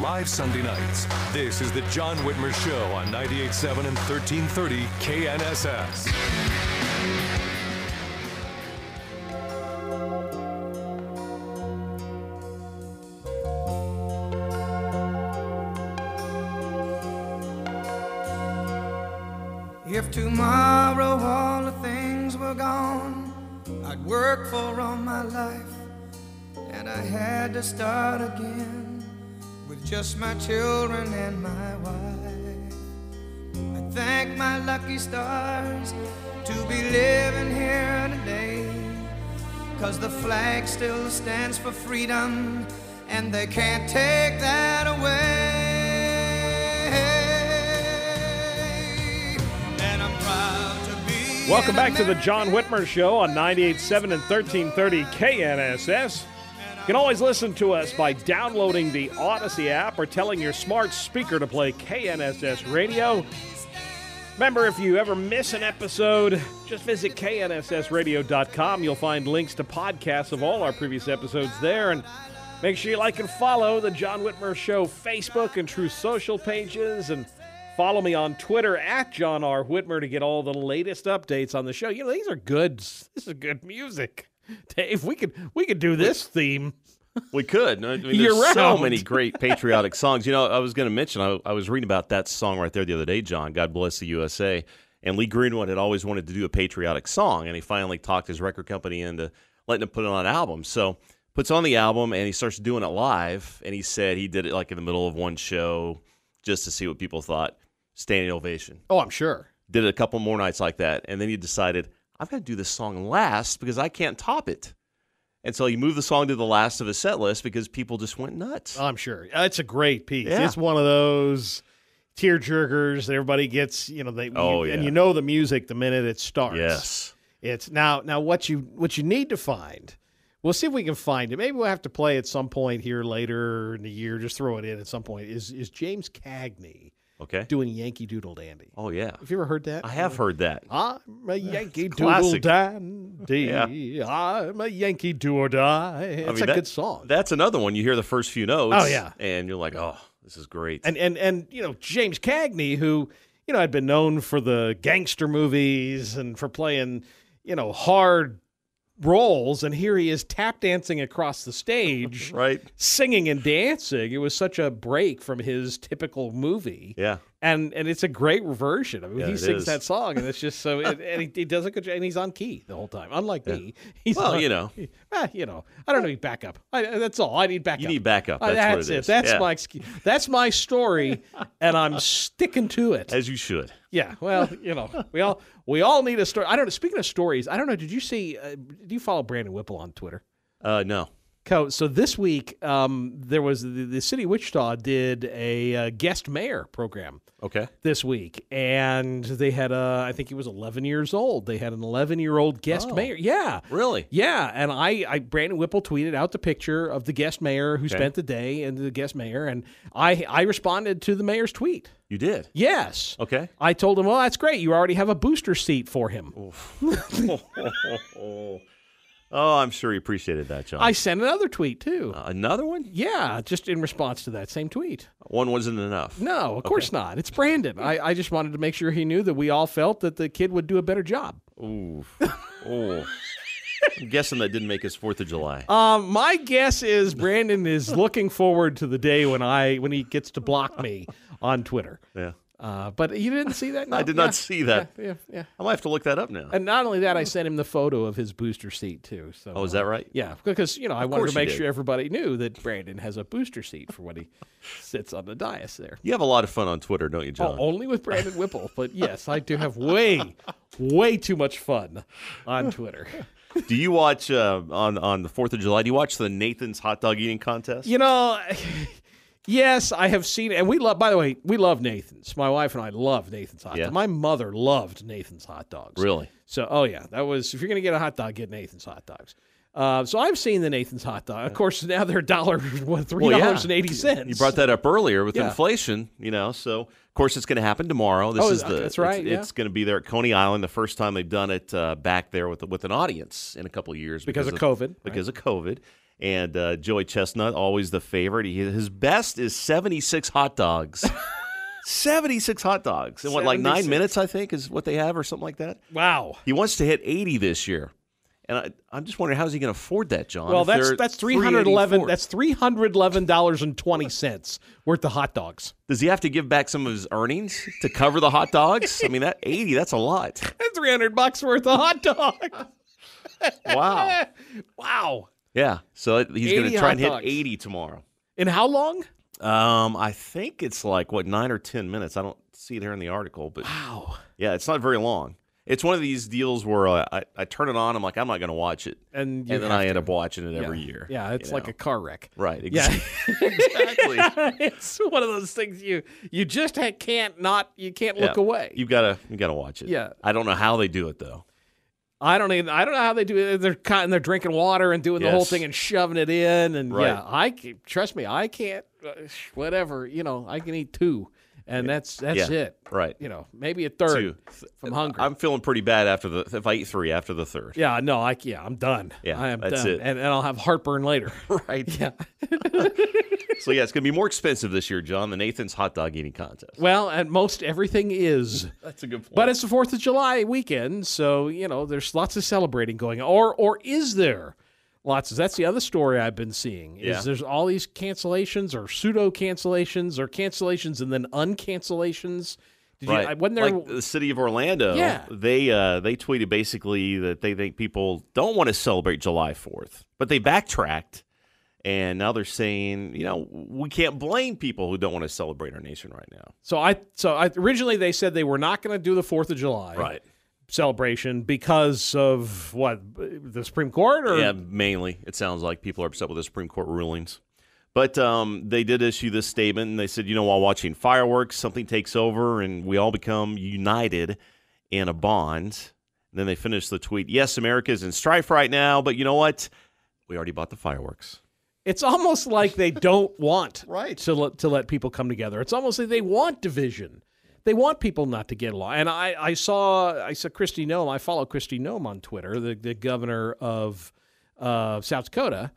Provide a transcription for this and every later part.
live Sunday nights. This is the John Whitmer Show on 98.7 and 1330 KNSS. If tomorrow all the things were gone I'd work for all my life and I had to start again just my children and my wife. I thank my lucky stars to be living here today. Cause the flag still stands for freedom and they can't take that away. And I'm proud to be. Welcome back to the John Whitmer Show on 98.7 and 1330 KNSS. You can always listen to us by downloading the Audacy app or telling your smart speaker to play KNSS Radio. Remember, if you ever miss an episode, just visit knssradio.com. You'll find links to podcasts of all our previous episodes there. And make sure you like and follow the John Whitmer Show Facebook and Truth Social pages. And follow me on Twitter at John R. Whitmer to get all the latest updates on the show. You know, these are good. This is good music. Dave, we could we could do this theme. We could. I mean, Year there's so many great patriotic songs. You know, I was going to mention, I, I was reading about that song right there the other day, John, God Bless the USA. And Lee Greenwood had always wanted to do a patriotic song, and he finally talked his record company into letting him put it on an album. So puts on the album, and he starts doing it live. And he said he did it like in the middle of one show just to see what people thought. Standing ovation. Oh, I'm sure. Did it a couple more nights like that, and then he decided, I've got to do this song last because I can't top it. And so you move the song to the last of his set list because people just went nuts. I'm sure. Uh, it's a great piece. Yeah. It's one of those tear jerkers. that Everybody gets, you know, they Oh, you- and you know the music the minute it starts. yes. It's now now what you what you need to find. We'll see if we can find it. Maybe we'll have to play at some point here later in the year. Just throw it in at some point. Is is James Cagney Okay. doing Yankee Doodle Dandy? Oh yeah, Have you ever heard that? I have heard that. I'm a Yankee Doodle. Dandy. I'm a Yankee do or die. It's I mean, a that- good song. That's another one. You hear the first few notes. Oh, yeah. and you're like, oh, this is great. and and and you know James Cagney, who you know had been known for the gangster movies and for playing you know hard roles, and here he is tap dancing across the stage, right? singing and dancing. It was such a break from his typical movie. Yeah. And and it's a great version. I mean, Yeah, he sings is. that song, and it's just so. It, and he, he does a good job, and he's on key the whole time. Unlike me, he's Well, on- you know. eh, you know, I don't need backup. I, that's all. I need backup. You need backup. Uh, That's, that's what it. That's Yeah. my. That's my story, and I'm sticking to it. As you should. Yeah. Well, you know, we all we all need a story. I don't know. Speaking of stories, I don't know. Did you see? Uh, do you follow Brandon Whipple on Twitter? Uh, no. So this week, um, there was the, the city of Wichita did a uh, guest mayor program Okay. this week, and they had a. I think he was 11 years old. They had an 11 year old guest Oh. mayor. Yeah. Really? Yeah, and I, I Brandon Whipple tweeted out the picture of the guest mayor who Okay. spent the day and the guest mayor, and I I responded to the mayor's tweet. You did. Yes. Okay. I told him, well, that's great. You already have a booster seat for him. oh, I'm sure he appreciated that, John. I sent another tweet too. Uh, another one? yeah, just in response to that same tweet. One wasn't enough. No, of course not. It's Brandon. I, I just wanted to make sure he knew that we all felt that the kid would do a better job. Ooh. oh. I'm guessing that didn't make his Fourth of July. Um, my guess is Brandon is looking forward to the day when I when he gets to block me on Twitter. yeah. Uh, but you didn't see that? No? I did not see that. Yeah, yeah, yeah. I might have to look that up now. And not only that, I sent him the photo of his booster seat too. So, Oh, is that right? Yeah, because you know I wanted to make sure everybody knew that Brandon has a booster seat for when he sits on the dais there. You have a lot of fun on Twitter, don't you, Oh, John? only with Brandon Whipple, but yes, I do have way, way too much fun on Twitter. Do you watch uh, on on the Fourth of July? Do you watch the Nathan's hot dog eating contest? You know, yes, I have seen, it. and we love. By the way, we love Nathan's. My wife and I love Nathan's hot Yeah. dog. My mother loved Nathan's hot dogs. Really? So, oh yeah, that was if you're gonna get a hot dog, get Nathan's hot dogs. Uh, so I've seen the Nathan's hot dog. Of course, now they're dollar what three Well, dollars yeah. eighty cents. You brought that up earlier with Yeah. inflation, you know. So of course it's going to happen tomorrow. This Oh, is the that's right, It's, yeah. it's going to be there at Coney Island, the first time they've done it uh, back there with with an audience in a couple of years Because of COVID, Because of COVID, And uh, Joey Chestnut, always the favorite. He, his best is 76 hot dogs. 76 hot dogs. In what, like nine minutes, I think, is what they have, or something like that? Wow. He wants to hit 80 this year. And I, I'm just wondering, how's he going to afford that, John? Well, that's that's three hundred eleven. That's three hundred eleven dollars and twenty cents worth of hot dogs. Does he have to give back some of his earnings to cover the hot dogs? I mean, that 80, that's a lot. Three hundred bucks worth of hot dogs. Wow. wow. Yeah. So he's going to try and hit dogs. 80 tomorrow. In how long? Um, I think it's like what nine or ten minutes. I don't see it here in the article, but Wow. yeah, it's not very long. It's one of these deals where uh, I, I turn it on. I'm like, I'm not going to watch it, And, and then I end up watching it every year. Yeah, it's like know? a car wreck. right. Yeah. Exactly. exactly. it's one of those things you you just can't not you can't look Yeah. away. You've got to you got to watch it. Yeah. I don't know how they do it though. I don't even I don't know how they do it. They're kind they're drinking water and doing the whole thing and shoving it in and Right. yeah, I trust me, I can't uh, whatever, you know, I can eat two and that's that's Yeah. it. Right. You know, maybe a third Two. from hunger. I'm feeling pretty bad after the if I eat three after the third. yeah, no, I yeah, I'm done. Yeah, I am that's done. it. And, and I'll have heartburn later. Right. yeah. So yeah, it's going to be more expensive this year, John, the Nathan's hot dog eating contest. Well, and most everything is. That's a good point. But it's the Fourth of July weekend, so you know there's lots of celebrating going on. Or or is there lots of? That's the other story I've been seeing. Is Yeah. there's all these cancellations or pseudo cancellations or cancellations and then uncancellations. Did Right. you? I- Wasn't there? like the city of Orlando, Yeah. they uh, they tweeted basically that they think people don't want to celebrate July 4th, but they backtracked, and now they're saying, you know, we can't blame people who don't want to celebrate our nation right now. so I so I, originally they said they were not going to do the Fourth of July celebration because of what the Supreme Court or Yeah, mainly it sounds like people are upset with the Supreme Court rulings. But um, they did issue this statement, and they said, you know, while watching fireworks, something takes over, and we all become united in a bond. And then they finished the tweet. Yes, America is in strife right now, but you know what? We already bought the fireworks. It's almost like they don't want Right. to let, to let people come together. It's almost like they want division. They want people not to get along. And I, I saw I saw Kristi Noem. I follow Kristi Noem on Twitter, the, the governor of uh, South Dakota.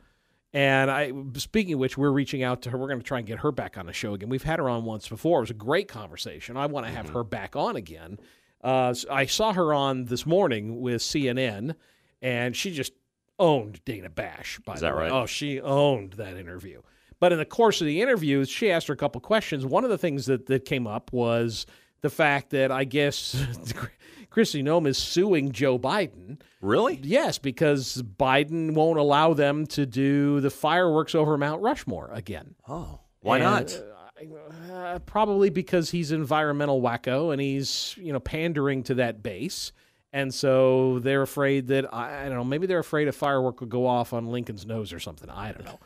And I, speaking of which, we're reaching out to her. We're going to try and get her back on the show again. We've had her on once before. It was a great conversation. I want to have her back on again. Uh, I saw her on this morning with CNN, and she just owned Dana Bash. By Is the that way. right? Oh, she owned that interview. But in the course of the interview, she asked her a couple questions. One of the things that, that came up was the fact that I guess Kristi Noem is suing Joe Biden. Really? Yes, because Biden won't allow them to do the fireworks over Mount Rushmore again. Oh, why And, not? Uh, probably because he's environmental wacko and he's you know pandering to that base, and so they're afraid that I, I don't know. Maybe they're afraid a firework will go off on Lincoln's nose or something. I don't know.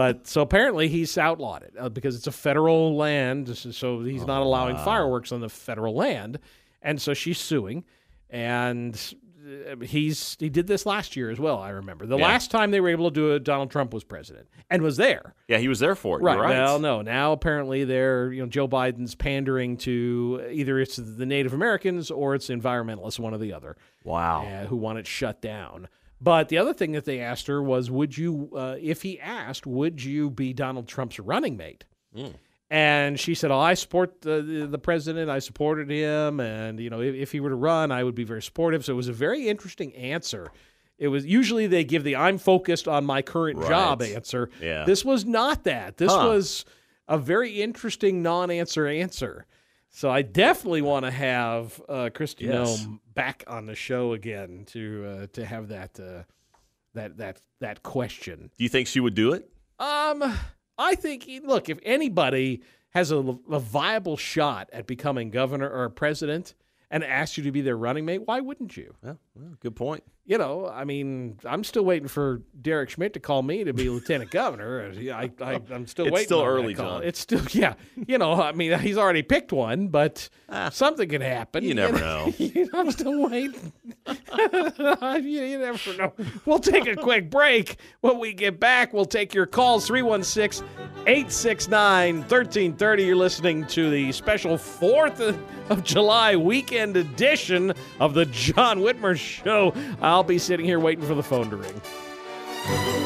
But so apparently he's outlawed it uh, because it's a federal land, so he's not allowing fireworks on the federal land, and so she's suing, and uh, he's he did this last year as well. I remember the Yeah. last time they were able to do it, Donald Trump was president and was there. Yeah, he was there for it. Right. Right. Well, no. Now apparently they're you know Joe Biden's pandering to either it's the Native Americans or it's environmentalists, one or the other, Wow. uh, who want it shut down. But the other thing that they asked her was, would you, uh, if he asked, would you be Donald Trump's running mate? And she said, "Oh, I support the, the president. I supported him, and you know, if, if he were to run, I would be very supportive." So it was a very interesting answer. It was usually they give the "I'm focused on my current job" answer. Yeah. This was not that. This Huh. was a very interesting non-answer answer. So I definitely want to have uh, Kristi Yes. Noem back on the show again to uh, to have that uh, that that that question. Do you think she would do it? Um, I think look if anybody has a, a viable shot at becoming governor or president and asked you to be their running mate, why wouldn't you? Yeah, well, good point. You know, I mean, I'm still waiting for Derek Schmidt to call me to be lieutenant governor. I, I, I'm still It's waiting. It's still early. John. It's still, yeah. You know, I mean, he's already picked one, but something could happen. Ah. You never know. I'm still waiting. you, you never know. We'll take a quick break. When we get back, we'll take your calls 316 869 1330. You're listening to the special 4th of July weekend edition of the John Whitmer Show. I'll be sitting here waiting for the phone to ring.